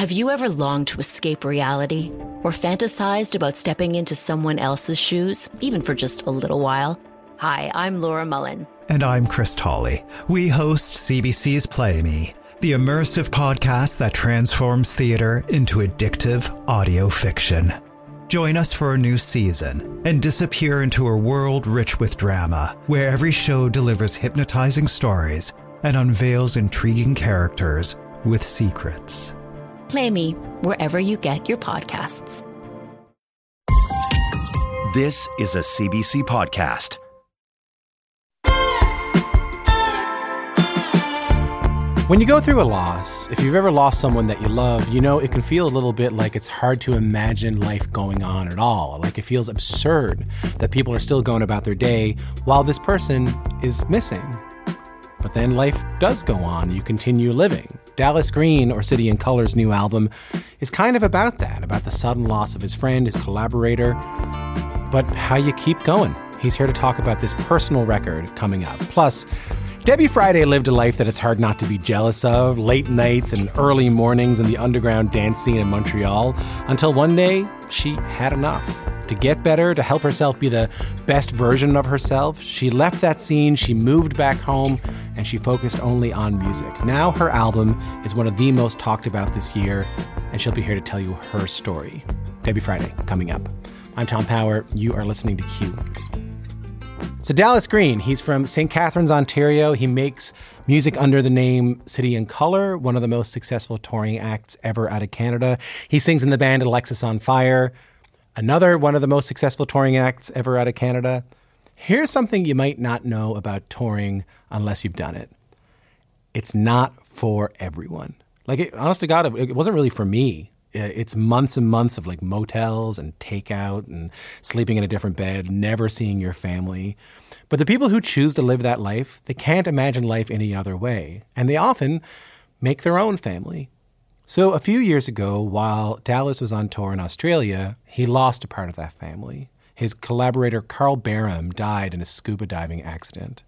Have you ever longed to escape reality or fantasized about stepping into someone else's shoes, even for just a little while? Hi, I'm Laura Mullen. And I'm Chris Tolley. We host CBC's Play Me, the immersive podcast that transforms theater into addictive audio fiction. Join us for a new season and disappear into a world rich with drama, where every show delivers hypnotizing stories and unveils intriguing characters with secrets. Play Me wherever you get your podcasts. This is a CBC podcast. When you go through a loss, if you've ever lost someone that you love, you know it can feel a little bit like it's hard to imagine life going on at all. Like it feels absurd that people are still going about their day while this person is missing. But then life does go on. You continue living. Dallas Green, or City and Colour's new album, is kind of about that, about the sudden loss of his friend, his collaborator, but how you keep going. He's here to talk about this personal record coming up. Plus, Debby Friday lived a life that it's hard not to be jealous of late nights and early mornings in the underground dance scene in Montreal until one day she had enough. To get better, to help herself be the best version of herself, she left that scene, she moved back home, and she focused only on music. Now her album is one of the most talked about this year, and she'll be here to tell you her story. Debby Friday, coming up. I'm Tom Power. You are listening to Q. So Dallas Green, he's from St. Catharines, Ontario. He makes music under the name City and Colour, one of the most successful touring acts ever out of Canada. He sings in the band Alexisonfire, another one of the most successful touring acts ever out of Canada. Here's something you might not know about touring unless you've done it. It's not for everyone. Like, it, honest to God, it, it wasn't really for me uh, it's months and months of like motels and takeout and sleeping in a different bed, never seeing your family. But the people who choose to live that life, they can't imagine life any other way. And they often make their own family. So a few years ago, while Dallas was on tour in Australia, he lost a part of that family. His collaborator Karl Bareham died in a scuba diving accident.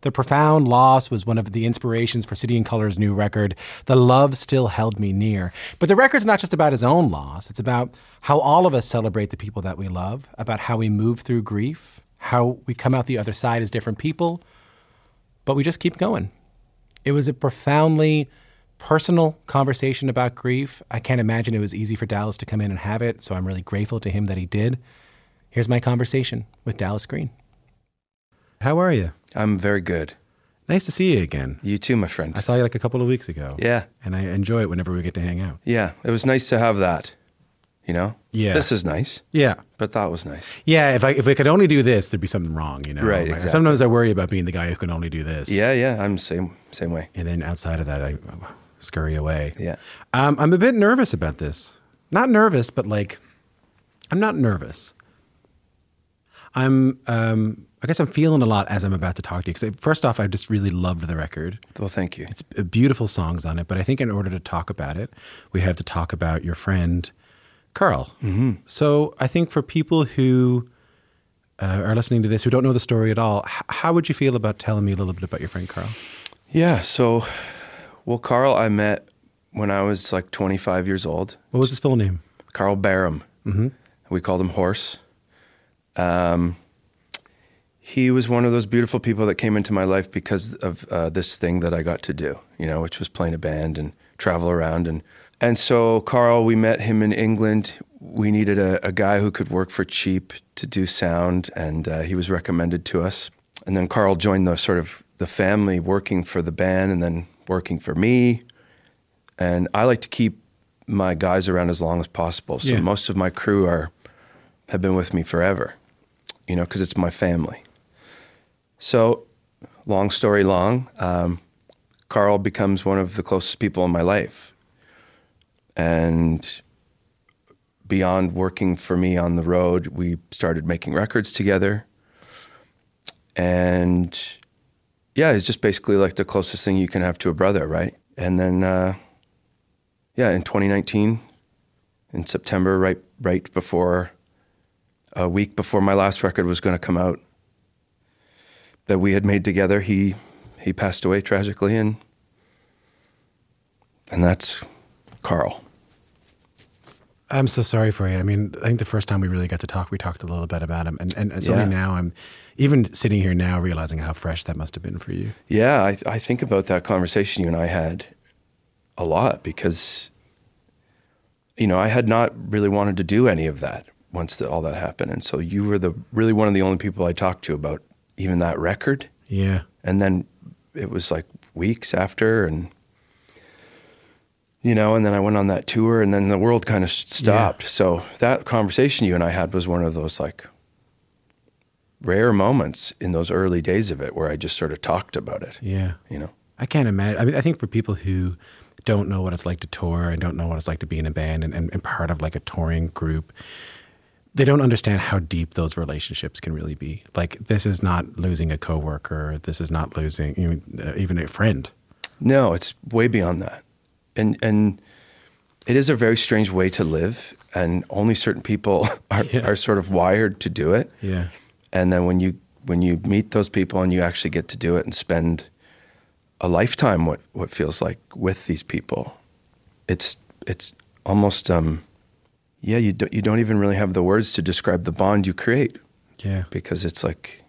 The profound loss was one of the inspirations for City and Colour's new record, The Love Still Held Me Near. But the record's not just about his own loss, it's about how all of us celebrate the people that we love, about how we move through grief, how we come out the other side as different people, but we just keep going. It was a profoundly personal conversation about grief. I can't imagine it was easy for Dallas to come in and have it, so I'm really grateful to him that he did. Here's my conversation with Dallas Green. How are you? I'm very good. Nice to see you again. You too, my friend. I saw you like a couple of weeks ago. Yeah. And I enjoy it whenever we get to hang out. Yeah. It was nice to have that. You know? Yeah. This is nice. Yeah. But that was nice. Yeah. If I if I could only do this, there'd be something wrong, you know? Right. Exactly. Sometimes I worry about being the guy who can only do this. Yeah, yeah. I'm same same way. And then outside of that I scurry away. Yeah. Um, I'm a bit nervous about this. Not nervous, but like I'm not nervous. I'm um I guess I'm feeling a lot as I'm about to talk to you. Because first off, I just really loved the record. Well, thank you. It's beautiful songs on it. But I think in order to talk about it, we have to talk about your friend Karl. Mm-hmm. So I think for people who uh, are listening to this who don't know the story at all, how would you feel about telling me a little bit about your friend Karl? Yeah. So, well, Karl, I met when I was like 25 years old. What was his full name? Karl Bareham. Mm-hmm. We called him Horse. Um, he was one of those beautiful people that came into my life because of uh, this thing that I got to do, you know, which was playing a band and travel around. And, and so, Karl, we met him in England. We needed a, a guy who could work for cheap to do sound, and uh, he was recommended to us. And then Karl joined the sort of the family working for the band and then working for me. And I like to keep my guys around as long as possible. So Yeah. most of my crew are have been with me forever, you know, because it's my family. So, long story long, um, Carl becomes one of the closest people in my life. And beyond working for me on the road, we started making records together. And yeah, it's just basically like the closest thing you can have to a brother, right? And then, uh, yeah, in 2019, in September, right, right before, a week before my last record was going to come out, that we had made together, he he passed away tragically, and and that's Karl. I'm so sorry for you. I mean, I think the first time we really got to talk, we talked a little bit about him, and and, and suddenly Yeah. now I'm even sitting here now realizing how fresh that must have been for you. Yeah, I, I think about that conversation you and I had a lot because, you know, I had not really wanted to do any of that once the, all that happened, and so you were the really one of the only people I talked to about even that record, Yeah, and then it was like weeks after, and you know, and then I went on that tour, and then the world kind of stopped. So that conversation you and I had was one of those like rare moments in those early days of it where I just sort of talked about it. yeah. You know. I can't imagine. I mean, I think for people who don't know what it's like to tour and don't know what it's like to be in a band and, and, and part of like a touring group, they don't understand how deep those relationships can really be. Like, this is not losing a coworker. This is not losing even, uh, even a friend. No, it's way beyond that. And and it is a very strange way to live and only certain people are, Yeah. are sort of wired to do it. Yeah. And then when you when you meet those people and you actually get to do it and spend a lifetime what what feels like with these people, it's it's almost um yeah, you don't you don't even really have the words to describe the bond you create Yeah. because it's like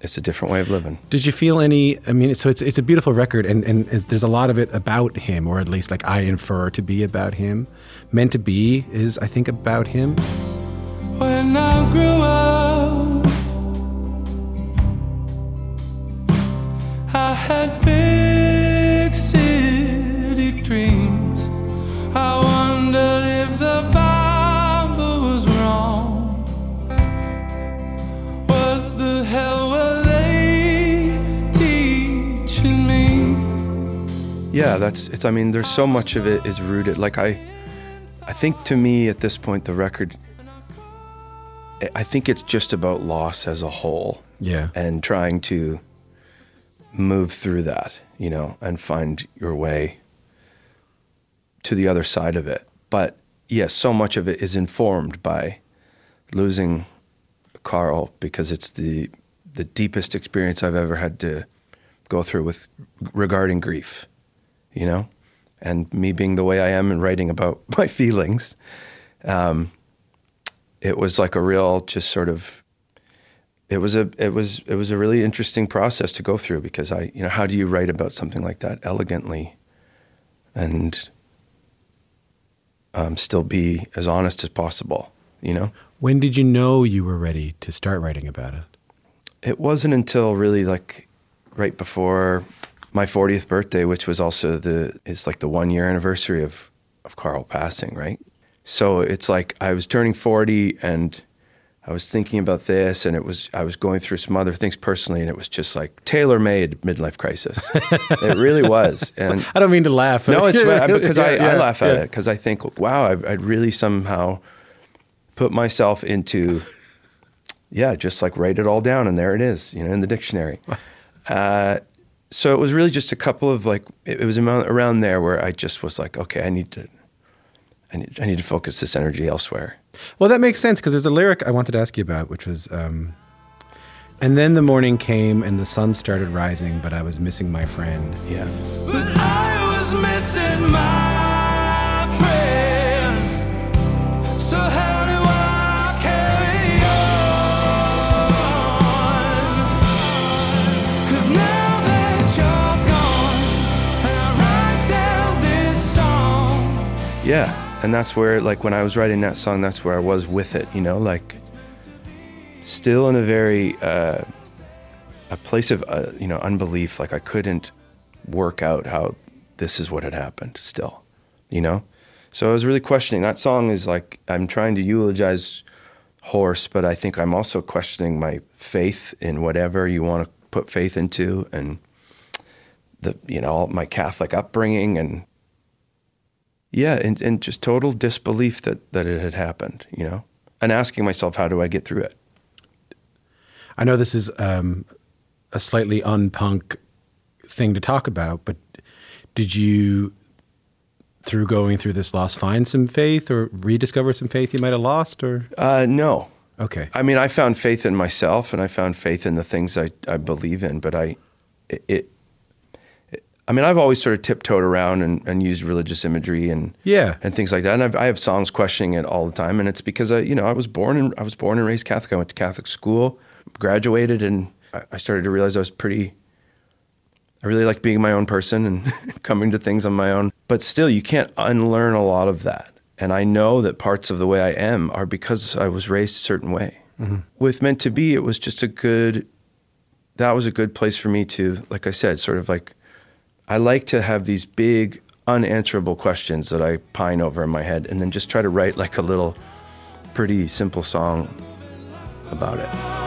it's a different way of living. Did you feel any? I mean, so it's it's a beautiful record, and and there's a lot of it about him, or at least like I infer to be about him. Meant to be is, I think, about him. When I grew up, Yeah, that's it's I mean there's so much of it is rooted like I I think to me at this point the record I- think it's just about loss as a whole Yeah. and trying to move through that, you know, and find your way to the other side of it. But yes, so much of it is informed by losing Karl because it's the the deepest experience I've ever had to go through with regarding grief, you know, and me being the way I am and writing about my feelings. Um, it was like a real, just sort of. It was a it was it was a really interesting process to go through because I you know how do you write about something like that elegantly, and um, still be as honest as possible, you know. When did you know you were ready to start writing about it? It wasn't until really like right before my 40th birthday, which was also the is like the one year anniversary of of Karl passing, right? So it's like I was turning 40 and I was thinking about this and it was I was going through some other things personally and it was just like tailor-made midlife crisis. it really was. And I don't mean to laugh. no, it's because I, Yeah, I yeah, laugh at it because I think, wow, I've, I'd really somehow put myself into, yeah, just like write it all down and there it is, you know, in the dictionary. Uh, so it was really just a couple of like, it, it was amount, around there where I just was like, okay, I need to, I need, I need to focus this energy elsewhere. Well, that makes sense because there's a lyric I wanted to ask you about, which was, um, and then the morning came and the sun started rising, but I was missing my friend. Yeah. But I was missing my friend. So how Yeah, and that's where, like, when I was writing that song, that's where I was with it. You know, like, still in a very uh, a place of uh, you know unbelief. Like, I couldn't work out how this is what had happened. Still, you know. So I was really questioning. That song is like I'm trying to eulogize Horse, but I think I'm also questioning my faith in whatever you want to put faith into, and the you know my Catholic upbringing and yeah, and, and just total disbelief that, that it had happened, you know, and asking myself, how do I get through it? I know this is um, a slightly unpunk thing to talk about, but did you, through going through this loss, find some faith or rediscover some faith you might have lost? Or Uh, no. okay, I mean, I found faith in myself and I found faith in the things I, I believe in, but I, it, it I mean, I've always sort of tiptoed around and, and used religious imagery and Yeah. and things like that. And I've, I have songs questioning it all the time, and it's because I, you know, I was born and I was born and raised Catholic. I went to Catholic school, graduated, and I, I started to realize I was pretty. I really like being my own person and coming to things on my own. But still, you can't unlearn a lot of that. And I know that parts of the way I am are because I was raised a certain way. Mm-hmm. With Meant to Be, it was just a good, that was a good place for me to, like I said, sort of like, I like to have these big, unanswerable questions that I pine over in my head and then just try to write like a little pretty simple song about it.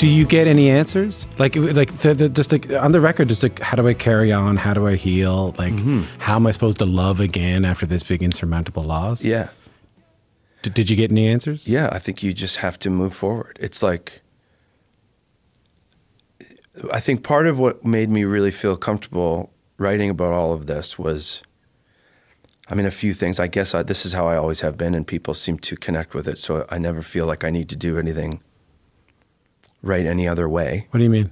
Do you get any answers? Like, like the, the, just like on the record, just like how do I carry on? How do I heal? Like, mm-hmm. how am I supposed to love again after this big insurmountable loss? Yeah. D- did you get any answers? Yeah, I think you just have to move forward. It's like, I think part of what made me really feel comfortable writing about all of this was, I mean, a few things. I guess I, this is how I always have been, and people seem to connect with it. So I never feel like I need to do anything right any other way. What do you mean?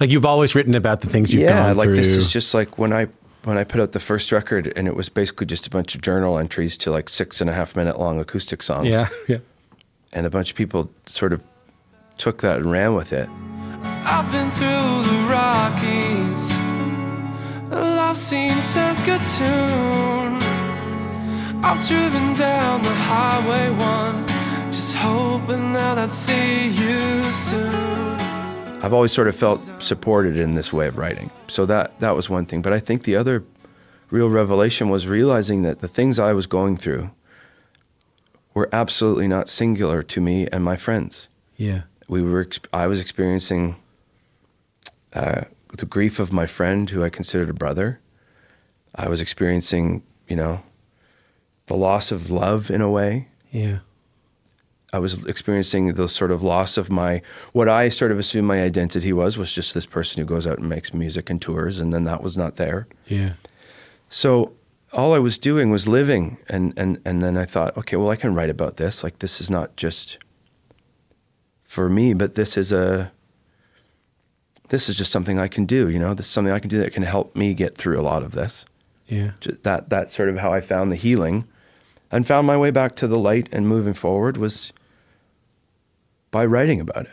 Like you've always written about the things you've yeah, gone like through. this is just like when I when I put out the first record, and it was basically just a bunch of journal entries to like six and a half minute long acoustic songs. yeah, yeah. and a bunch of people sort of took that and ran with it. I've been through the Rockies. and I've seen Saskatoon. I've driven down the highway one, just hoping that I'd see you soon. I've always sort of felt supported in this way of writing. So that that was one thing. But I think the other real revelation was realizing that the things I was going through were absolutely not singular to me and my friends. Yeah. We were I was experiencing uh, the grief of my friend who I considered a brother. I was experiencing, you know, the loss of love in a way. Yeah. I was experiencing the sort of loss of my what I sort of assumed my identity was was just this person who goes out and makes music and tours, and then that was not there. Yeah. So all I was doing was living, and and and then I thought, okay, well, I can write about this. Like this is not just for me, but this is a this is just something I can do. You know, this is something I can do that can help me get through a lot of this. Yeah. Ju- That that's sort of how I found the healing, and found my way back to the light and moving forward was by writing about it.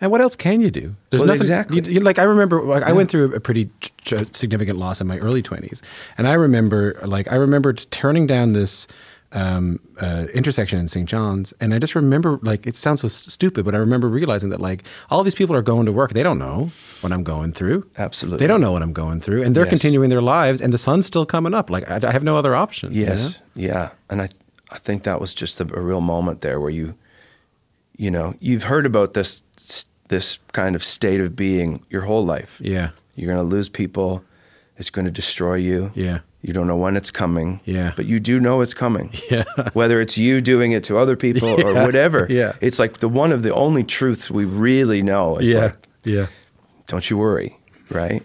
And what else can you do? There's Well, nothing. exactly. you- you- like I remember, like I went through a pretty ch- ch- significant loss in my early twenties, and I remember, like I remember turning down this um, uh, intersection in St. John's, and I just remember, like it sounds so stupid, but I remember realizing that like all these people are going to work, they don't know what I'm going through. Absolutely. they don't know what I'm going through, and they're Yes. continuing their lives, and the sun's still coming up. Like I, I have no other option. you know? Yes, yeah, and I I think that was just a, a real moment there where you, you know, you've heard about this this kind of state of being your whole life. Yeah. You're going to lose people. It's going to destroy you. Yeah. You don't know when it's coming. Yeah. But you do know it's coming. Yeah. Whether it's you doing it to other people or whatever. Yeah. It's like the one of the only truths we really know. It's yeah. like, yeah. don't you worry, right?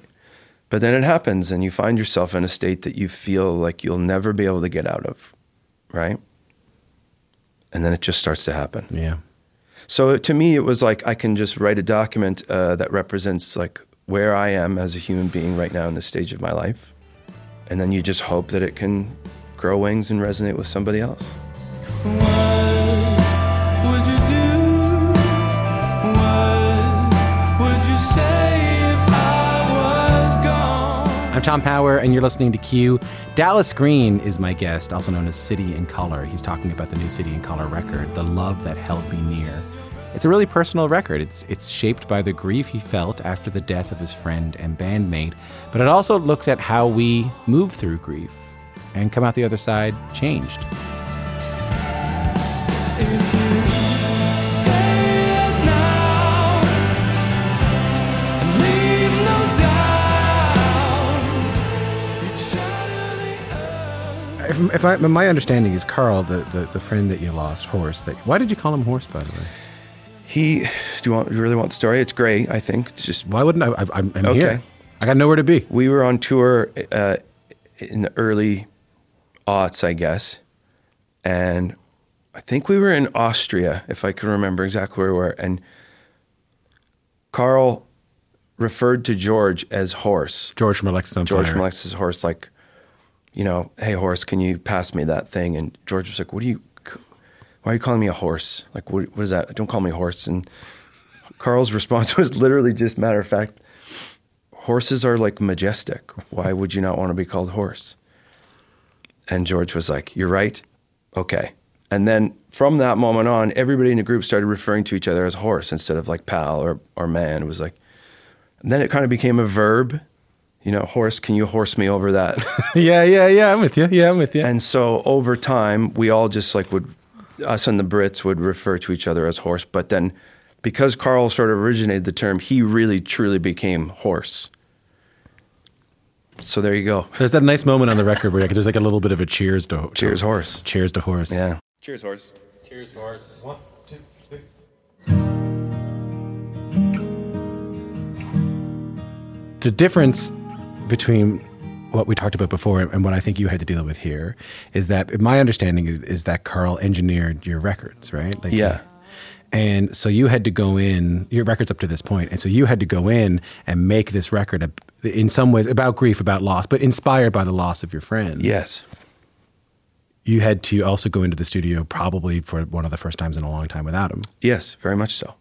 But then it happens and you find yourself in a state that you feel like you'll never be able to get out of, right? And then it just starts to happen. Yeah. So to me, it was like I can just write a document uh, that represents like where I am as a human being right now in this stage of my life, and then you just hope that it can grow wings and resonate with somebody else. What would you do? What would you say if I was gone? I'm Tom Power, and you're listening to Q. Dallas Green is my guest, also known as City and Colour. He's talking about the new City and Colour record, The Love That Held Me Near. It's a really personal record. It's, it's shaped by the grief he felt after the death of his friend and bandmate, but it also looks at how we move through grief and come out the other side changed. If, if I, my understanding is Karl, the, the, the friend that you lost, Horse. That, why did you call him Horse, by the way? He, do you want? You really want the story? It's great. I think it's just Why wouldn't I? I I'm, I'm Okay. here. I got nowhere to be. we were on tour uh, in the early aughts, I guess. And I think we were in Austria, if I can remember exactly where we were. And Karl referred to George as horse. George from Alexis on George Fire. from Alexis Horse, like, you know, hey horse, can you pass me that thing? And George was like, what are you? Why are you calling me a horse? Like, what, what is that? Don't call me a horse. And Karl's response was literally just matter of fact. Horses are like majestic. Why would you not want to be called horse? And George was like, You're right. Okay. And then from that moment on, everybody in the group started referring to each other as horse instead of like pal or, or man. It was like, and then it kind of became a verb. You know, horse, can you horse me over that? yeah, yeah, yeah. I'm with you. Yeah, I'm with you. and so over time, we all just like would, us and the Brits would refer to each other as horse. But then because Karl sort of originated the term, he really truly became horse. So there you go. There's that nice moment on the record where there's like a little bit of a cheers to Cheers, horse. Cheers to horse. Yeah. Cheers, horse. Cheers horse. One, two, three. The difference between what we talked about before and what I think you had to deal with here is that my understanding is- that Karl engineered your records, right? Like Yeah. And so you had to go in your records up to this point, and so you had to go in and make this record in some ways about grief, about loss, but inspired by the loss of your friend. Yes. You had to also go into the studio probably for one of the first times in a long time without him. Yes, very much so.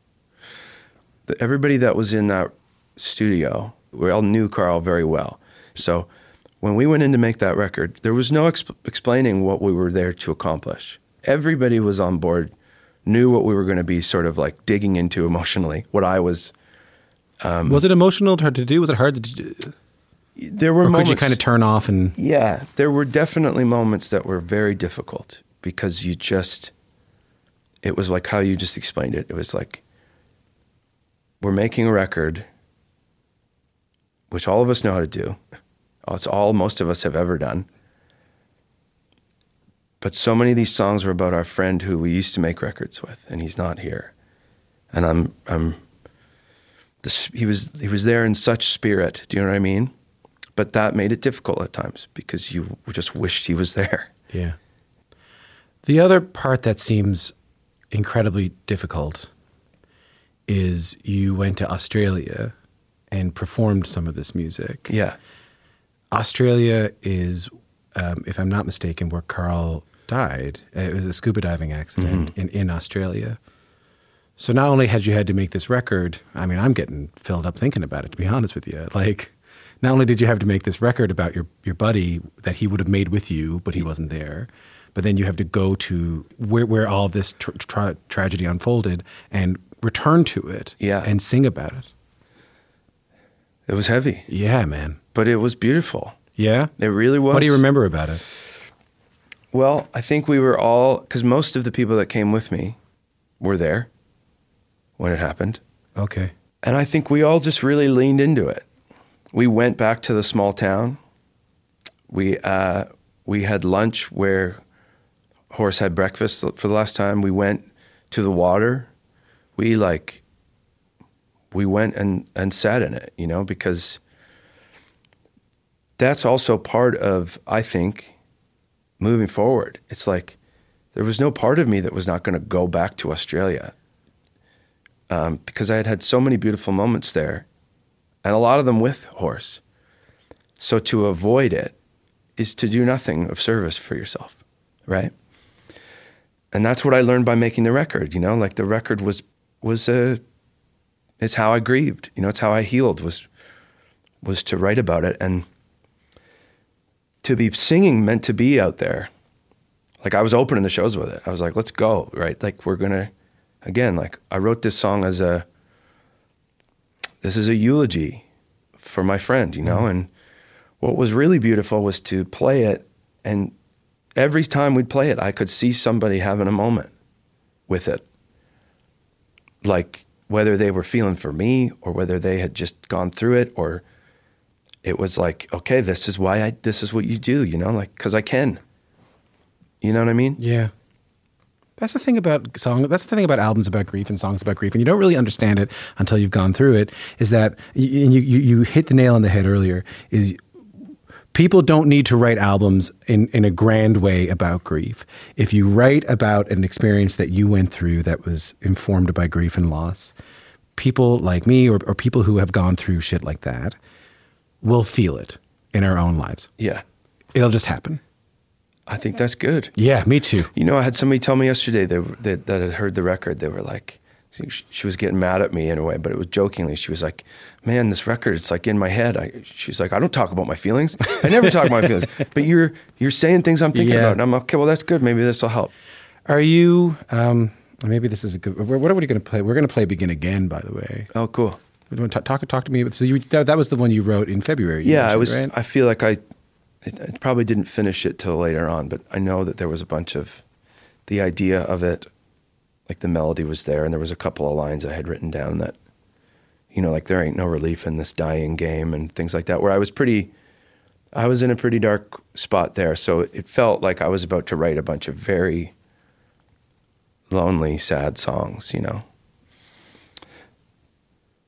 The, everybody that was in that studio, we all knew Karl very well. So when we went in to make that record, there was no exp- explaining what we were there to accomplish. Everybody was on board, knew what we were going to be sort of like digging into emotionally, what I was. Um, was it emotional hard to do? Was it hard to do? There were Or could you kind of turn off and Yeah, there were definitely moments that were very difficult because you just, it was like how you just explained it. It was like, we're making a record, which all of us know how to do. It's all most of us have ever done. But so many of these songs were about our friend who we used to make records with, and he's not here. And I'm, I'm, this, he was, he was there in such spirit. Do you know what I mean? But that made it difficult at times because you just wished he was there. Yeah. The other part that seems incredibly difficult is you went to Australia and performed some of this music. Yeah. Australia is, um, if I'm not mistaken, where Karl died. It was a scuba diving accident in, in Australia. So not only had you had to make this record, I mean, I'm getting filled up thinking about it, to be honest with you. Like, not only did you have to make this record about your, your buddy that he would have made with you, but he wasn't there, but then you have to go to where, where all this tr- tra- tragedy unfolded and return to it Yeah. and sing about it. It was heavy, Yeah, man. but it was beautiful. Yeah? It really was. What do you remember about it? Well, I think we were all, because most of the people that came with me were there when it happened. Okay. And I think we all just really leaned into it. We went back to the small town. We uh, we had lunch where Horse had breakfast for the last time. We went to the water. We like we went and and sat in it, you know, because that's also part of I think moving forward. It's like there was no part of me that was not going to go back to Australia um, because I had had so many beautiful moments there, and a lot of them with horse. So to avoid it is to do nothing of service for yourself, right? And that's what I learned by making the record. You know, like the record was was a it's how I grieved. You know, it's how I healed was was to write about it and to be singing meant to be out there. Like I was opening the shows with it. I was like, let's go, right? Like we're gonna again, like I wrote this song as a this is a eulogy for my friend, you know, mm-hmm. and what was really beautiful was to play it and every time we'd play it, I could see somebody having a moment with it. Like whether they were feeling for me or whether they had just gone through it or it was like, okay, this is why I this is what you do, you know, like cuz I can. You know what I mean? Yeah. That's the thing about song. That's the thing about albums about grief and songs about grief, and you don't really understand it until you've gone through it. Is that and you you you hit the nail on the head earlier? Is people don't need to write albums in, in a grand way about grief. If you write about an experience that you went through that was informed by grief and loss, people like me or, or people who have gone through shit like that will feel it in our own lives. Yeah. It'll just happen. I think that's good. Yeah, me too. You know, I had somebody tell me yesterday they, that, that had heard the record. They were like, she, she was getting mad at me in a way, but it was jokingly. She was like, "Man, this record, it's like in my head." I, she's like, "I don't talk about my feelings. I never talk about my feelings, but you're you're saying things I'm thinking Yeah. about." And I'm like, okay. Well, that's good. Maybe this will help. Are you, um, maybe this is a good, what are we going to play? We're going to play Begin Again, by the way. Oh, cool. To talk, talk to me? So you, that, that was the one you wrote in February. Yeah, I was. right? I feel like I, it, I probably didn't finish it till later on, but I know that there was a bunch of, the idea of it, like the melody was there, and there was a couple of lines I had written down that, you know, like there ain't no relief in this dying game and things like that. Where I was pretty, I was in a pretty dark spot there, so it felt like I was about to write a bunch of very lonely, sad songs, you know.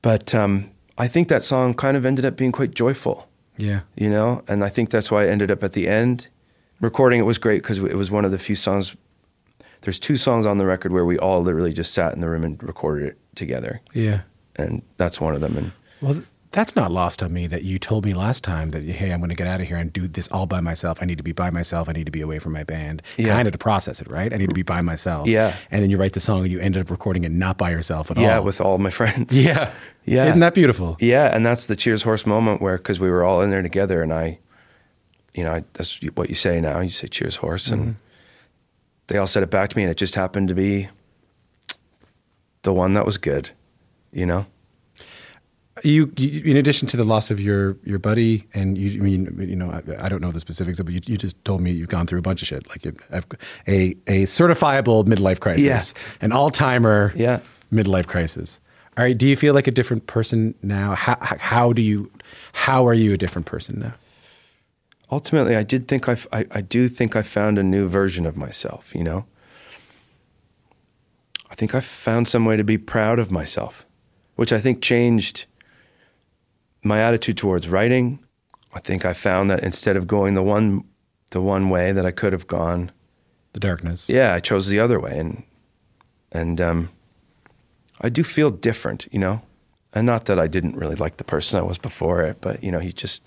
But um, I think that song kind of ended up being quite joyful yeah. you know and i think that's why i ended up at the end recording it was great because it was one of the few songs there's two songs on the record where we all literally just sat in the room and recorded it together Yeah. and that's one of them and Well, that's not lost on me that you told me last time that, hey, I'm going to get out of here and do this all by myself. I need to be by myself. I need to be away from my band. Yeah. Kind of to process it, right? I need to be by myself. Yeah. And then you write the song and you ended up recording it not by yourself at yeah all. Yeah, with all my friends Yeah. Yeah. Isn't that beautiful? yeah and that's the cheers horse moment where because we were all in there together and i you know I, that's what you say now you say cheers horse and mm-hmm. They all said it back to me and it just happened to be the one that was good you know You, you, in addition to the loss of your your buddy, and you, I mean, you know, I, I don't know the specifics, but you, you just told me you've gone through a bunch of shit, like you- a a certifiable midlife crisis, Yeah. an all timer, Yeah. midlife crisis. All right, do you feel like a different person now? How how do you how are you a different person now? Ultimately I did think I, I, I do think I found a new version of myself, you know? I think I found some way to be proud of myself, which I think changed my attitude towards writing. I think I found that instead of going the one the one way that I could have gone, The darkness. yeah, I chose the other way and and um I do feel different, you know? And not that I didn't really like the person I was before it, but you know, he just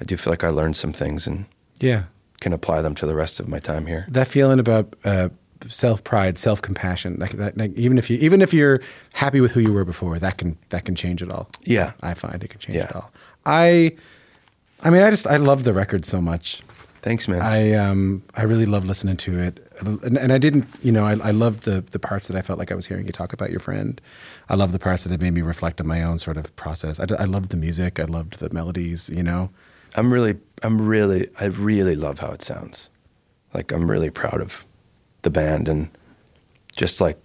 I do feel like I learned some things and yeah. can apply them to the rest of my time here. That feeling about uh, self pride, self compassion, like that, like even if you even if you're happy with who you were before, that can that can change it all. Yeah. I find it can change Yeah. it all. I, I mean, I just I love the record so much. Thanks, man. I um I really love listening to it, and, and I didn't you know I I loved the the parts that I felt like I was hearing you talk about your friend. I love the parts that it made me reflect on my own sort of process. I, I loved the music. I loved the melodies. You know. I'm really, I'm really, I really love how it sounds. Like I'm really proud of the band and just like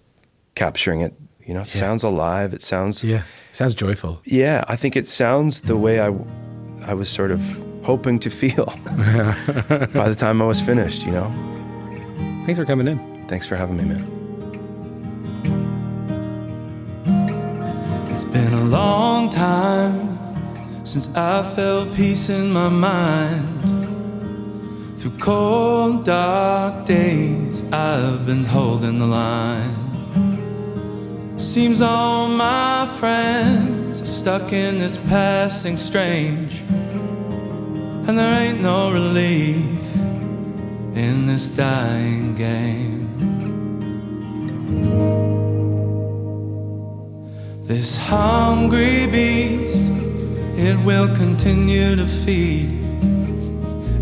capturing it. You know, it sounds alive. It sounds, Yeah. Sounds joyful. yeah. I think it sounds the way I, I was sort of hoping to feel by the time I was finished. You know. Thanks for coming in. Thanks for having me, man. It's been a long time since I felt peace in my mind. Through cold, dark days, I've been holding the line. Seems all my friends are stuck in this passing strange, and there ain't no relief in this dying game. This hungry beast, it will continue to feed.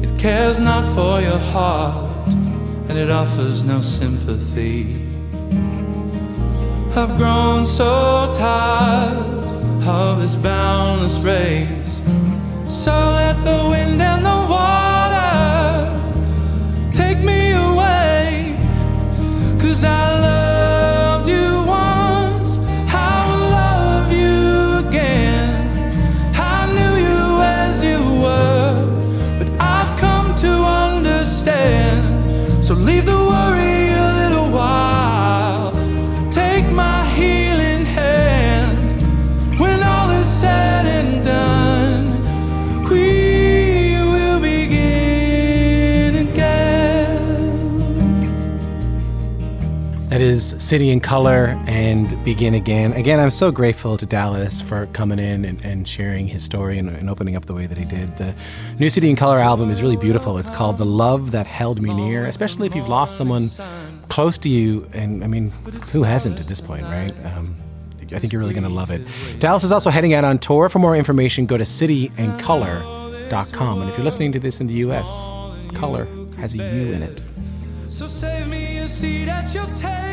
It cares not for your heart, and it offers no sympathy. I've grown so tired of this boundless race. So let the wind and the water take me away. Cause I loved City and Colour and Begin Again. Again, I'm so grateful to Dallas for coming in and, and sharing his story and, and, opening up the way that he did. The new City and Colour album is really beautiful. It's called The Love That Held Me Near, especially if you've lost someone close to you. And I mean, who hasn't at this point, right? Um, I think you're really going to love it. Dallas is also heading out on tour. For more information, go to cityandcolour.com. And if you're listening to this in the US, color has a U in it. So save me a seat at your table.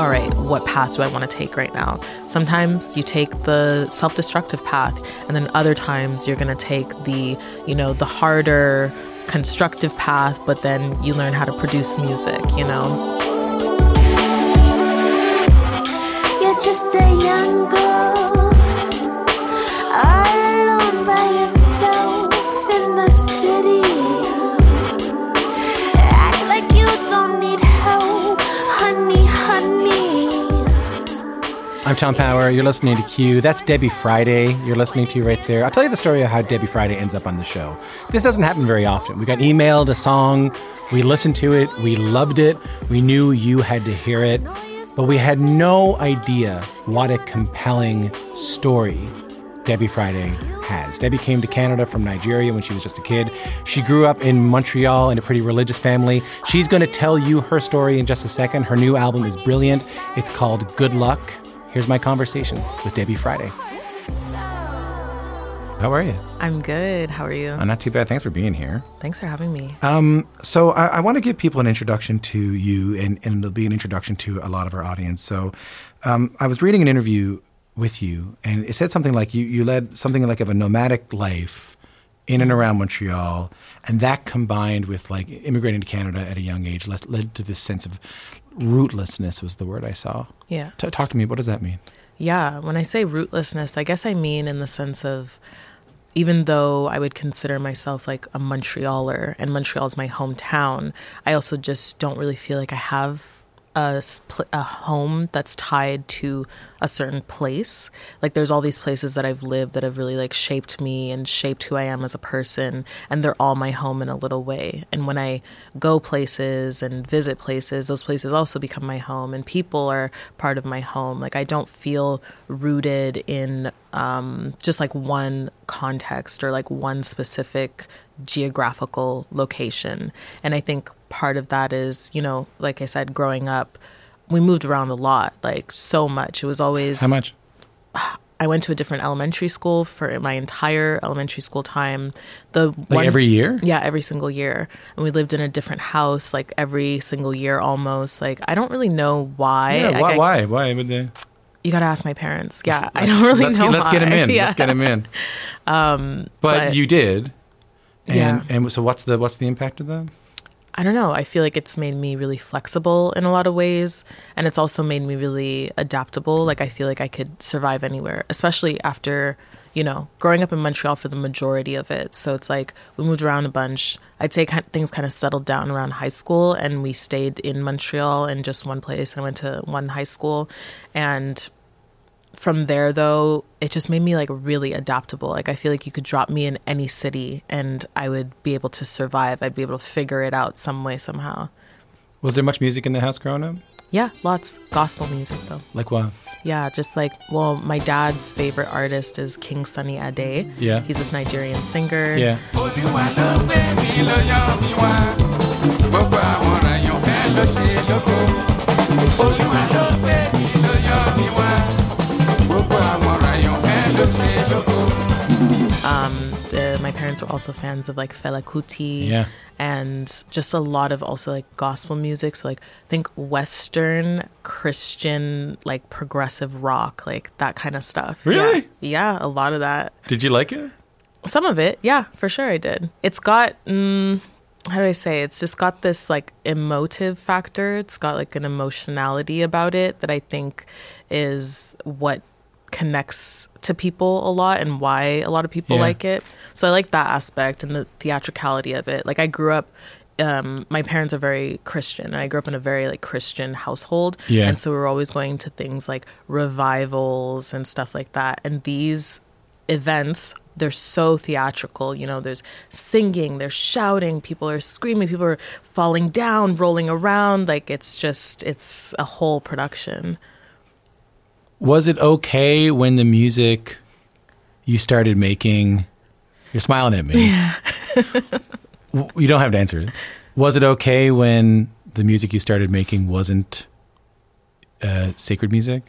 All right, what path do I want to take right now? Sometimes you take the self destructive path, and then other times you're going to take the, you know, the harder, constructive path, but then you learn how to produce music, you know? You're just a young girl, Tom Power. You're listening to Q. That's Debby Friday. You're listening to right there. I'll tell you the story of how Debby Friday ends up on the show. This doesn't happen very often. We got emailed a song, we listened to it, we loved it, we knew you had to hear it, but we had no idea what a compelling story Debby Friday has. Debby came to Canada from Nigeria when she was just a kid. She grew up in Montreal in a pretty religious family. She's going to tell you her story in just a second. Her new album is brilliant. It's called Good Luck. Here's my conversation with Debby Friday. How are you? I'm good. How are you? I'm not too bad. Thanks for being here. Thanks for having me. Um, so I, I want to give people an introduction to you, and, and it'll be an introduction to a lot of our audience. So um, I was reading an interview with you, and it said something like you, you led something like of a nomadic life in and around Montreal, and that combined with like immigrating to Canada at a young age led, led to this sense of rootlessness was the word I saw. Yeah. T- talk to me. What does that mean? Yeah. When I say rootlessness, I guess I mean in the sense of even though I would consider myself like a Montrealer and Montreal is my hometown, I also just don't really feel like I have a, a home that's tied to a certain place. Like there's all these places that I've lived that have really like shaped me and shaped who I am as a person and they're all my home in a little way. And when I go places and visit places, those places also become my home and people are part of my home. Like I don't feel rooted in um, just like one context or like one specific geographical location. And I think part of that is, you know, like I said, growing up, we moved around a lot, like so much. It was always how much. I went to a different elementary school for my entire elementary school time. The like one, every year, yeah, every single year, and we lived in a different house like every single year almost. Like I don't really know why. Yeah, why? I, why? Why would they? You got to ask my parents. Yeah, I don't really let's know. Get, let's get him in. Yeah. Let's get him in. um, but, but, you did. And, yeah. And so, what's the what's the impact of that? I don't know. I feel like it's made me really flexible in a lot of ways. And it's also made me really adaptable. Like, I feel like I could survive anywhere, especially after, you know, growing up in Montreal for the majority of it. So it's like we moved around a bunch. I'd say things kind of settled down around high school, and we stayed in Montreal in just one place. And I went to one high school. And from there though it just made me like really adaptable. Like i feel like you could drop me in any city and i would be able to survive. I'd be able to figure it out some way somehow. Was there much music in the house growing up? Yeah lots. Gospel music though. Like what? Yeah just like well my dad's favorite artist is king sunny ade. Yeah. He's this nigerian singer. Yeah um, the, my parents were also fans of like Fela Kuti. Yeah. And just a lot of also like gospel music. So like think Western Christian, like progressive rock, like that kind of stuff. Really? Yeah, yeah a lot of that. Did you like it? Some of it, yeah, for sure I did. It's got, mm, how do I say? It's just got this like emotive factor. It's got like an emotionality about it that I think is what connects to people a lot and why a lot of people Yeah. like it. So I like that aspect and the theatricality of it. Like I grew up um, my parents are very Christian. and I grew up in a very like Christian household, Yeah. and so we were always going to things like revivals and stuff like that. And these events, they're so theatrical. You know, there's singing, there's shouting, people are screaming, people are falling down, rolling around. Like it's just, it's a whole production. Was it okay when the music you started making? You're smiling at me. W- you don't have to answer it. Was it okay when the music you started making wasn't uh, sacred music?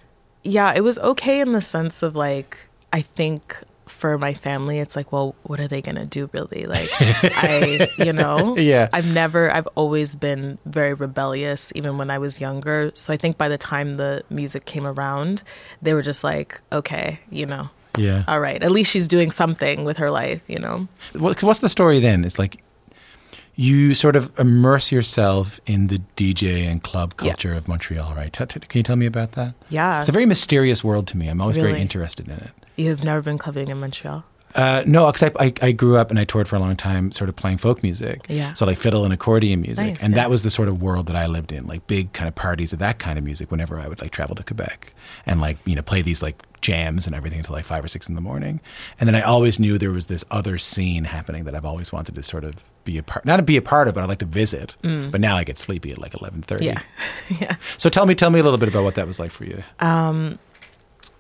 Yeah, it was okay in the sense of like, I think for my family, it's like, well, what are they going to do really? Like, I, you know, Yeah. I've never, I've always been very rebellious, even when I was younger. So I think by the time the music came around, they were just like, okay, you know, Yeah. all right, at least she's doing something with her life, you know? What's the story then? It's like you sort of immerse yourself in the DJ and club Yeah. culture of Montreal, right? T- t- can you tell me about that? Yeah. It's a very mysterious world to me. I'm always very interested in it. You've never been clubbing in Montreal? Uh, no, because I, I, I grew up and I toured for a long time, sort of playing folk music. Yeah. So like fiddle and accordion music, Nice, and yeah. that was the sort of world that I lived in, like big kind of parties of that kind of music. Whenever I would like travel to Quebec and like you know play these like jams and everything until like five or six in the morning, and then I always knew there was this other scene happening that I've always wanted to sort of be a part, not to be a part of, but I'd like to visit. But now I get sleepy at like eleven thirty. Mm. Yeah. yeah. So tell me, tell me a little bit about what that was like for you. Um,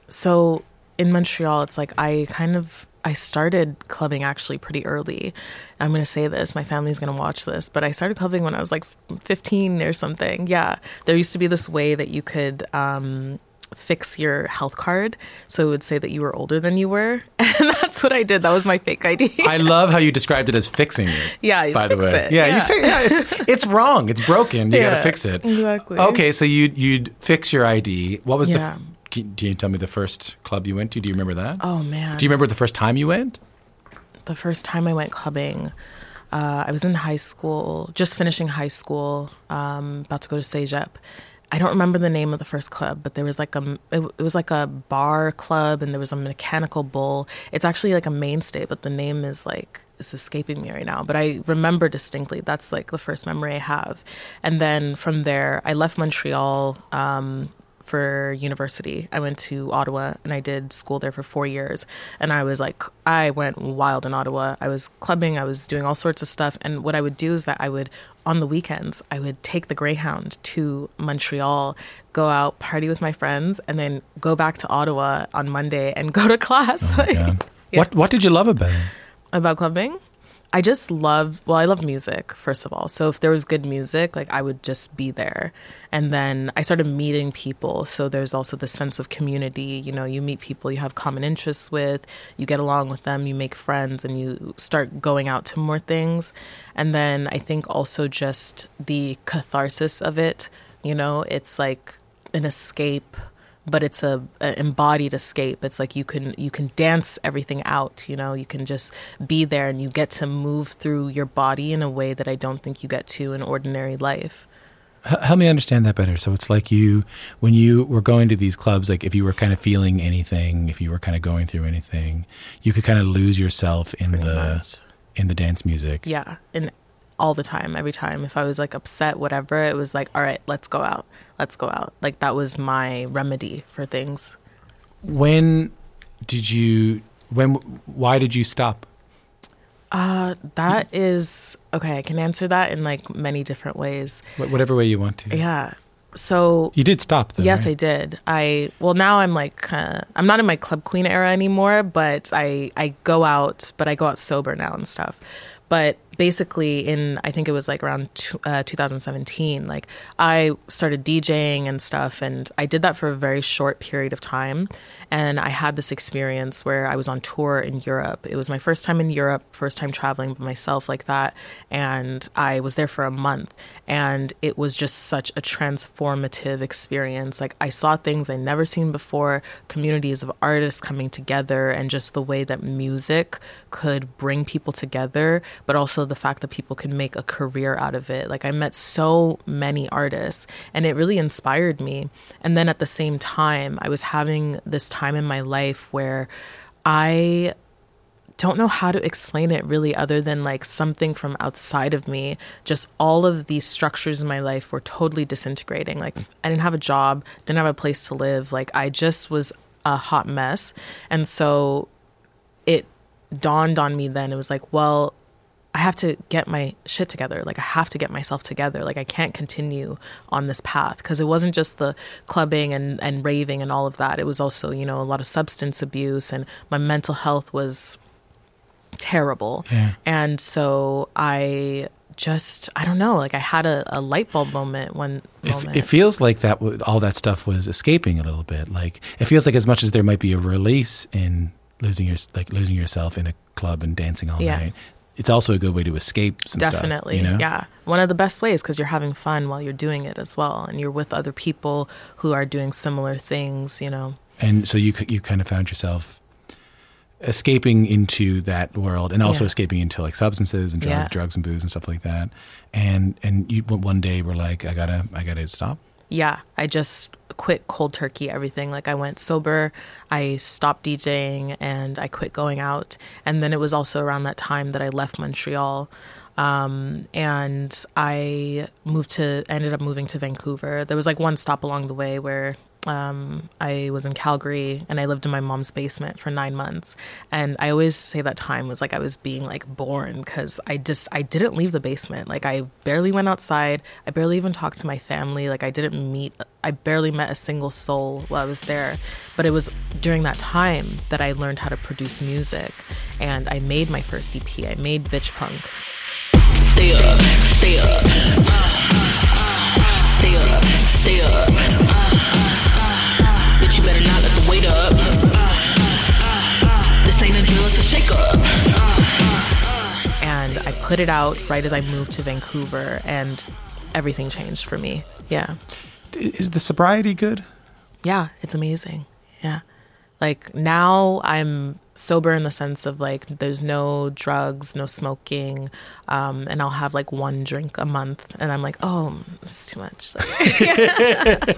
So in Montreal, it's like I kind of I started clubbing actually pretty early. I'm going to say this, my family's going to watch this, but I started clubbing when I was like 15 or something. Yeah. There used to be this way that you could um fix your health card so it would say that you were older than you were and that's what i did that was my fake id I love how you described it as fixing it. Yeah, you by the way, it. yeah, Yeah. You fi- yeah it's, it's wrong. It's broken. You got to fix it. exactly. Okay, so you you'd fix your ID. What was Yeah. the? Can- Do you tell me the first club you went to? Do you remember that? oh man Do you remember the first time you went? the first time I went clubbing, uh, I was in high school, just finishing high school, um, about to go to Cégep. I don't remember the name of the first club, but there was like a it, it was like a bar club, and there was a mechanical bull. It's actually like a mainstay, but the name is like it's escaping me right now. But I remember distinctly. That's like the first memory I have. And then from there, I left Montreal. Um, for university. I went to Ottawa and I did school there for four years. And I was like, I went wild in Ottawa. I was clubbing, I was doing all sorts of stuff. And what I would do is that I would, on the weekends, I would take the Greyhound to Montreal, go out, party with my friends, and then go back to Ottawa on Monday and go to class. Oh yeah. Yeah. What What did you love about it? about clubbing i just love well i love music first of all. So if there was good music like i would just be there. And then i started meeting people. So there's also the sense of community. You know you meet people you have common interests with you get along with them you make friends and you start going out to more things. And then i think also just the catharsis of it you know it's like an escape but it's a, a embodied escape it's like you can you can dance everything out you know you can just be there and you get to move through your body in a way that i don't think you get to in ordinary life help me understand that better. So it's like you, when you were going to these clubs, like if you were kind of feeling anything, if you were kind of going through anything, you could kind of lose yourself in the much. in the dance music. yeah and all the time every time if i was like upset whatever it was like all right let's go out let's go out like that was my remedy for things When did you? When? Why did you stop? uh that is okay i can answer that in like many different ways Wh- Whatever way you want to. yeah so You did stop though. yes, right? I did. I well now I'm like uh, I'm not in my club queen era anymore, but I I go out, but I go out sober now and stuff. But basically in I think it was like around t- uh, 2017 like I started DJing and stuff and I did that for a very short period of time. And I had this experience where I was on tour in Europe. It was my first time in Europe first time traveling by myself like that and I was there for a month. And it was just such a transformative experience. Like I saw things I never seen before communities of artists coming together and just the way that music could bring people together but also the fact that people can make a career out of it. Like I met so many artists and it really inspired me. And then at the same time, I was having this time in my life where I don't know how to explain it really other than like something from outside of me. Just all of these structures in my life were totally disintegrating. Like i didn't have a job didn't have a place to live. Like i just was a hot mess. And so it dawned on me then. It was like well I have to get my shit together. Like I have to get myself together. Like I can't continue on this path because it wasn't just the clubbing and and raving and all of that. It was also, you know, a lot of substance abuse and my mental health was terrible. Yeah. And so I just I don't know, like I had a, a light bulb moment one It, moment. it feels like that all that stuff was escaping a little bit. Like it feels like as much as there might be a release in losing your like losing yourself in a club and dancing all Yeah. night, it's also a good way to escape some stuff, Definitely. you know? Yeah. One of the best ways because you're having fun while you're doing it as well. And you're with other people who are doing similar things, you know. And so you you kind of found yourself escaping into that world and also Yeah. escaping into like substances and drug, Yeah. drugs and booze and stuff like that. And and you one day were like, I gotta I gotta stop. Yeah. I just quit cold turkey everything. Like I went sober, I stopped DJing, and I quit going out. And then it was also around that time that I left Montreal. Um, and I moved to, ended up moving to Vancouver. There was like one stop along the way where um, I was in Calgary and I lived in my mom's basement for nine months. And I always say that time was like I was being like born because I just, I didn't leave the basement. Like I barely went outside. I barely even talked to my family. Like I didn't meet, I barely met a single soul while I was there. But it was during that time that I learned how to produce music. And I made my first EP. I made Bitch Punk. Stay up, stay up. Stay up, stay up. Bitch, you better not let the weight up. This ain't a drill, it's a shake up. and I put it out right as I moved to Vancouver, and everything changed for me. Yeah, Is the sobriety good? yeah, it's amazing. Yeah, like now I'm sober in the sense of like there's no drugs, no smoking, um, and I'll have like one drink a month, and I'm like, oh, it's too much. I,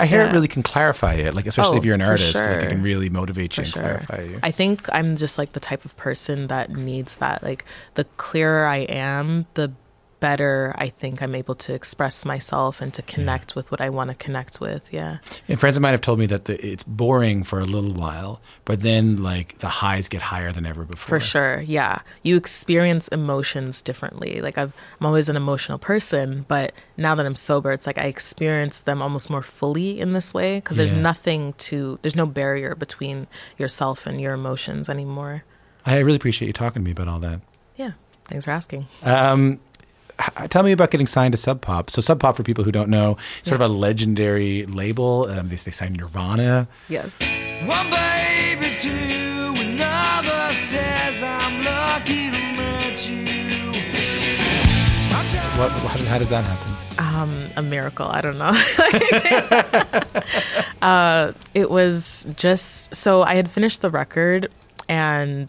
I hear Yeah. it really can clarify it, like especially Oh, if you're an artist, like it can really motivate you For and sure. clarify you. I think I'm just like the type of person that needs that. Like the clearer I am, the better I think I'm able to express myself and to connect with what I want to connect with. Yeah. And friends of mine have told me that the, it's boring for a little while, but then like the highs get higher than ever before. For sure. Yeah. You experience emotions differently. Like I've, I'm always an emotional person, but now that I'm sober, it's like I experience them almost more fully in this way because there's Yeah. nothing to, there's no barrier between yourself and your emotions anymore. I really appreciate you talking to me about all that. Yeah. Thanks for asking. Um, tell me about getting signed to Sub Pop. So Sub Pop, for people who don't know, sort Yeah. of a legendary label. Um, they, they signed Nirvana. Yes. One baby, two, another says I'm lucky to meet you. What, how, how does that happen? um, a miracle. I don't know. uh, it was just so I had finished the record and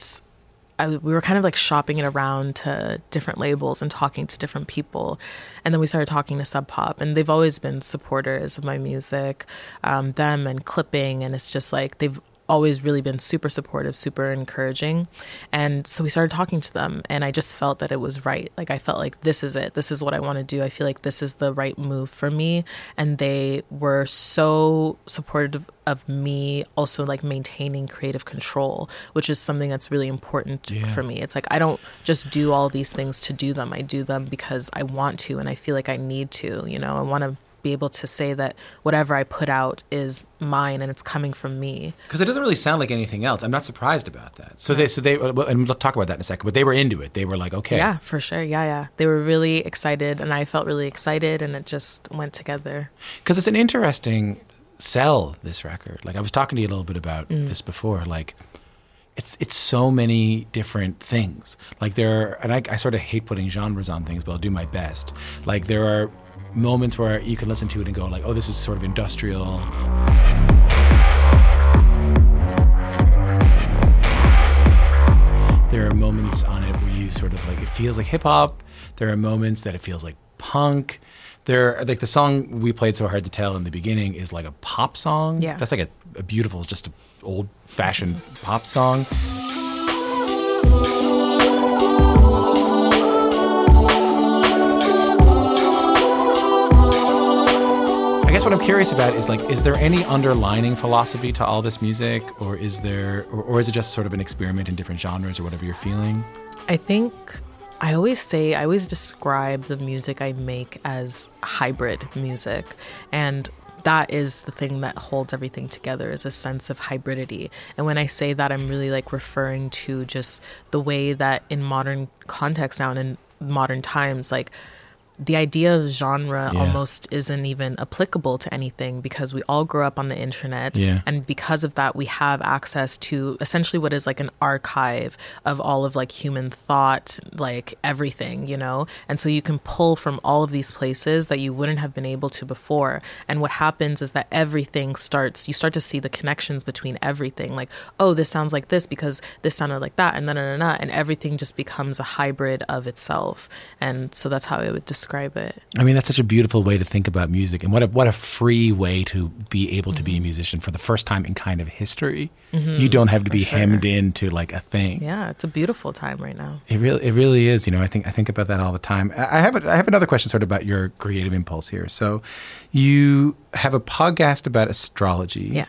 I, we were kind of like shopping it around to different labels and talking to different people. And then we started talking to Sub Pop, and they've always been supporters of my music, um, them and clipping. And it's just like they've always really been super supportive, super encouraging. And so we started talking to them, and I just felt that it was right. Like, I felt like this is it. This is what I want to do. I feel like this is the right move for me. And they were so supportive of me also like maintaining creative control, which is something that's really important Yeah. for me. It's like I don't just do all these things to do them. I do them because I want to and I feel like I need to, you know. I want to be able to say that whatever I put out is mine and it's coming from me. Because it doesn't really sound like anything else. I'm not surprised about that. So they, so they, uh, and we'll talk about that in a second. But they were into it. They were like, okay, Yeah, for sure. Yeah, yeah. They were really excited and I felt really excited and it just went together. because it's an interesting sell. This record, like I was talking to you a little bit about mm. this before, like. It's, it's so many different things. Like there are, and I, I sort of hate putting genres on things, but I'll do my best. Like there are moments where you can listen to it and go like, oh, this is sort of industrial. There are moments on it where you sort of like it feels like hip hop. There are moments that it feels like punk. There, like the song we played so hard to tell in the beginning is like a pop song. Yeah. that's like a, a beautiful, just a old fashioned pop song. What I'm curious about is like, is there any underlining philosophy to all this music, or is there, or, or is it just sort of an experiment in different genres or whatever you're feeling? I think I always say, I always describe the music I make as hybrid music. And that is the thing that holds everything together is a sense of hybridity. And when I say that, I'm really like referring to just the way that in modern context now and in modern times, like the idea of genre Yeah. almost isn't even applicable to anything because we all grow up on the internet. Yeah. and because of that we have access to essentially what is like an archive of all of like human thought like everything you know? And so you can pull from all of these places that you wouldn't have been able to before. And what happens is that everything starts you start to see the connections between everything. Like oh this sounds like this because this sounded like that and then and, and everything just becomes a hybrid of itself. And so that's how i would describe it I mean, that's such a beautiful way to think about music, and what a, what a free way to be able to be Mm-hmm. a musician for the first time in kind of history. You don't have to be sure. hemmed into like a thing. yeah it's a beautiful time right now It really, it really is. You know, I think I think about that all the time. I I have a, I have another question, sort of about your creative impulse here. So, you have a podcast about astrology. Yeah.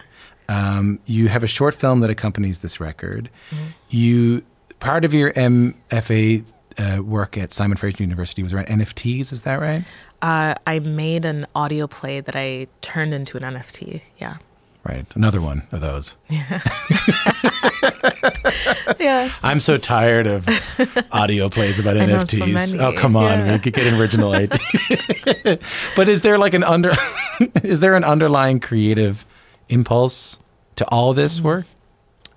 Um, you have a short film that accompanies this record. Mm-hmm. You part of your MFA uh, work at Simon Fraser University was around NFTs. Is that right? Uh, I made an audio play that I turned into an NFT. Yeah. Right. Another one of those. Yeah. yeah. I'm so tired of audio plays about know, so NFTs. oh, come on, Yeah. we could get an original idea. but is there like an under is there an underlying creative impulse to all this work?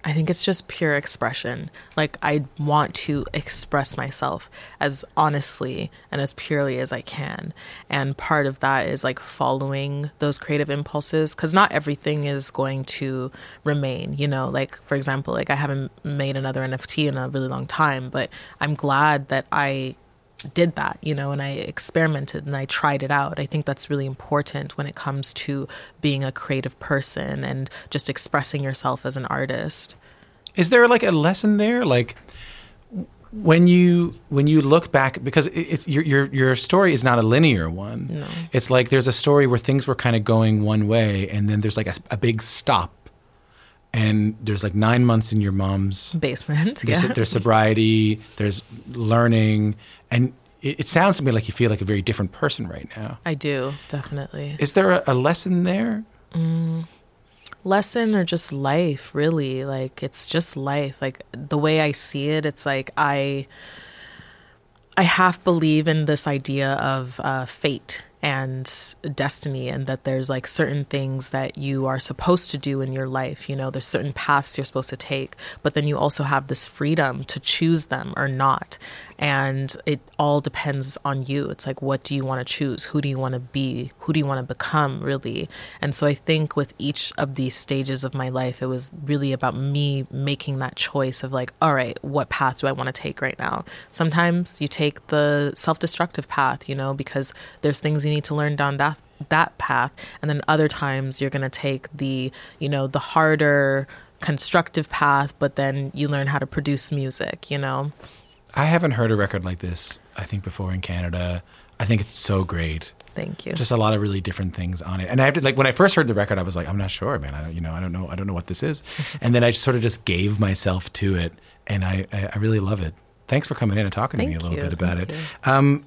I think it's just pure expression. Like, I want to express myself as honestly and as purely as I can. And part of that is like following those creative impulses because not everything is going to remain, you know? Like, for example, like I haven't made another NFT in a really long time, but I'm glad that I did that, you know, and I experimented and I tried it out. I think that's really important when it comes to being a creative person and just expressing yourself as an artist. Is there like a lesson there? Like when you when you look back because it's your your your story is not a linear one. No. It's like there's a story where things were kind of going one way and then there's like a, a big stop. And there's like nine months in your mom's Basement. There's, Yeah. there's sobriety, there's learning, and it, it sounds to me like you feel like a very different person right now. I do, definitely. Is there a, a lesson there? lesson or just life really like it's just life like the way i see it it's like i i half believe in this idea of uh, fate and destiny and that there's like certain things that you are supposed to do in your life you know there's certain paths you're supposed to take but then you also have this freedom to choose them or not and it all depends on you. It's like what do you want to choose? Who do you want to be? Who do you want to become really? And so i think with each of these stages of my life it was really about me making that choice of like all right what path do i want to take right now? Sometimes you take the self-destructive path you know because there's things you need to learn down that that path. And then other times you're going to take the you know the harder constructive path but then you learn how to produce music you know I haven't heard a record like this, I think, before in Canada. I think it's so great. thank you Just a lot of really different things on it. And I have to, like, when I first heard the record, I was like, I'm not sure, man. I don't, you know, I don't know. I don't know what this is. and then I just sort of just gave myself to it. And I, I, really love it. Thanks for coming in and talking to me a little you. bit about Thank it. Um,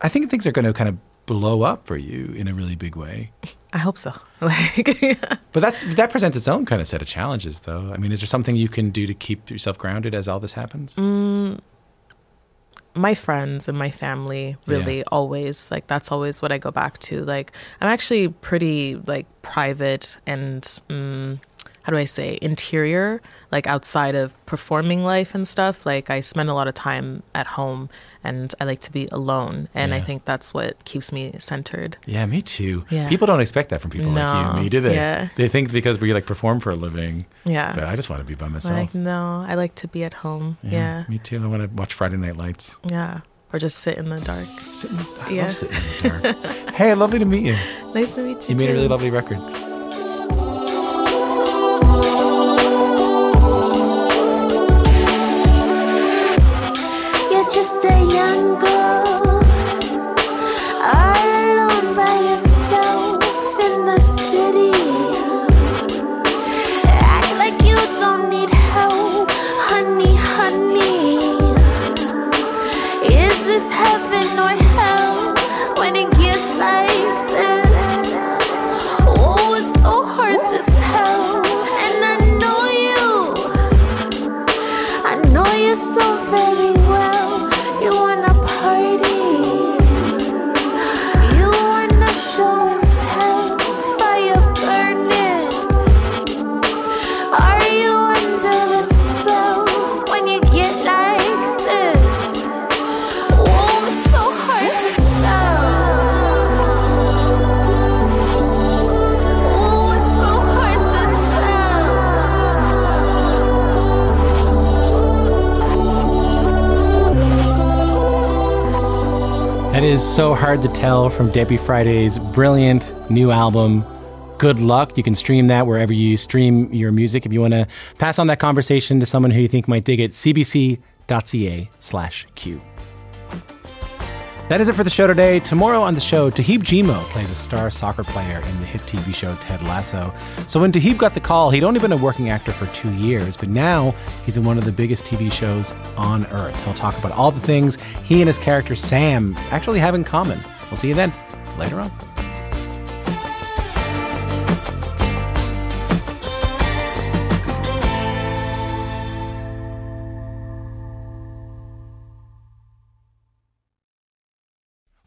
I think things are going to kind of blow up for you in a really big way. I hope so. Like, But that's that presents its own kind of set of challenges, though. I mean, is there something you can do to keep yourself grounded as all this happens? mm, my friends and my family really Yeah. always like that's always what I go back to. Like I'm actually pretty like private and mm, how do I say interior, like outside of performing life and stuff. Like I spend a lot of time at home and I like to be alone, and I think that's what keeps me centered. Yeah, me too. Yeah. People don't expect that from people like you me, do they? yeah. They think because we like perform for a living. Yeah. But I just want to be by myself. Like no, I like to be at home. Yeah, Me too. I want to watch Friday Night Lights. yeah, or just sit in the dark. Sit in, I Yeah. love sitting in the dark. hey, lovely to meet you. Nice to meet you. You made a really lovely record. So hard to tell from Debby Friday's brilliant new album. Good luck. You can stream that wherever you stream your music. If you want to pass on that conversation to someone who you think might dig it, cbc.ca slash Q. That is it for the show today. Tomorrow on the show, Toheeb Jimoh plays a star soccer player in the hit TV show Ted Lasso. So when Toheeb got the call, he'd only been a working actor for two years, but now he's in one of the biggest TV shows on earth. He'll talk about all the things he and his character Sam actually have in common. We'll see you then, later on.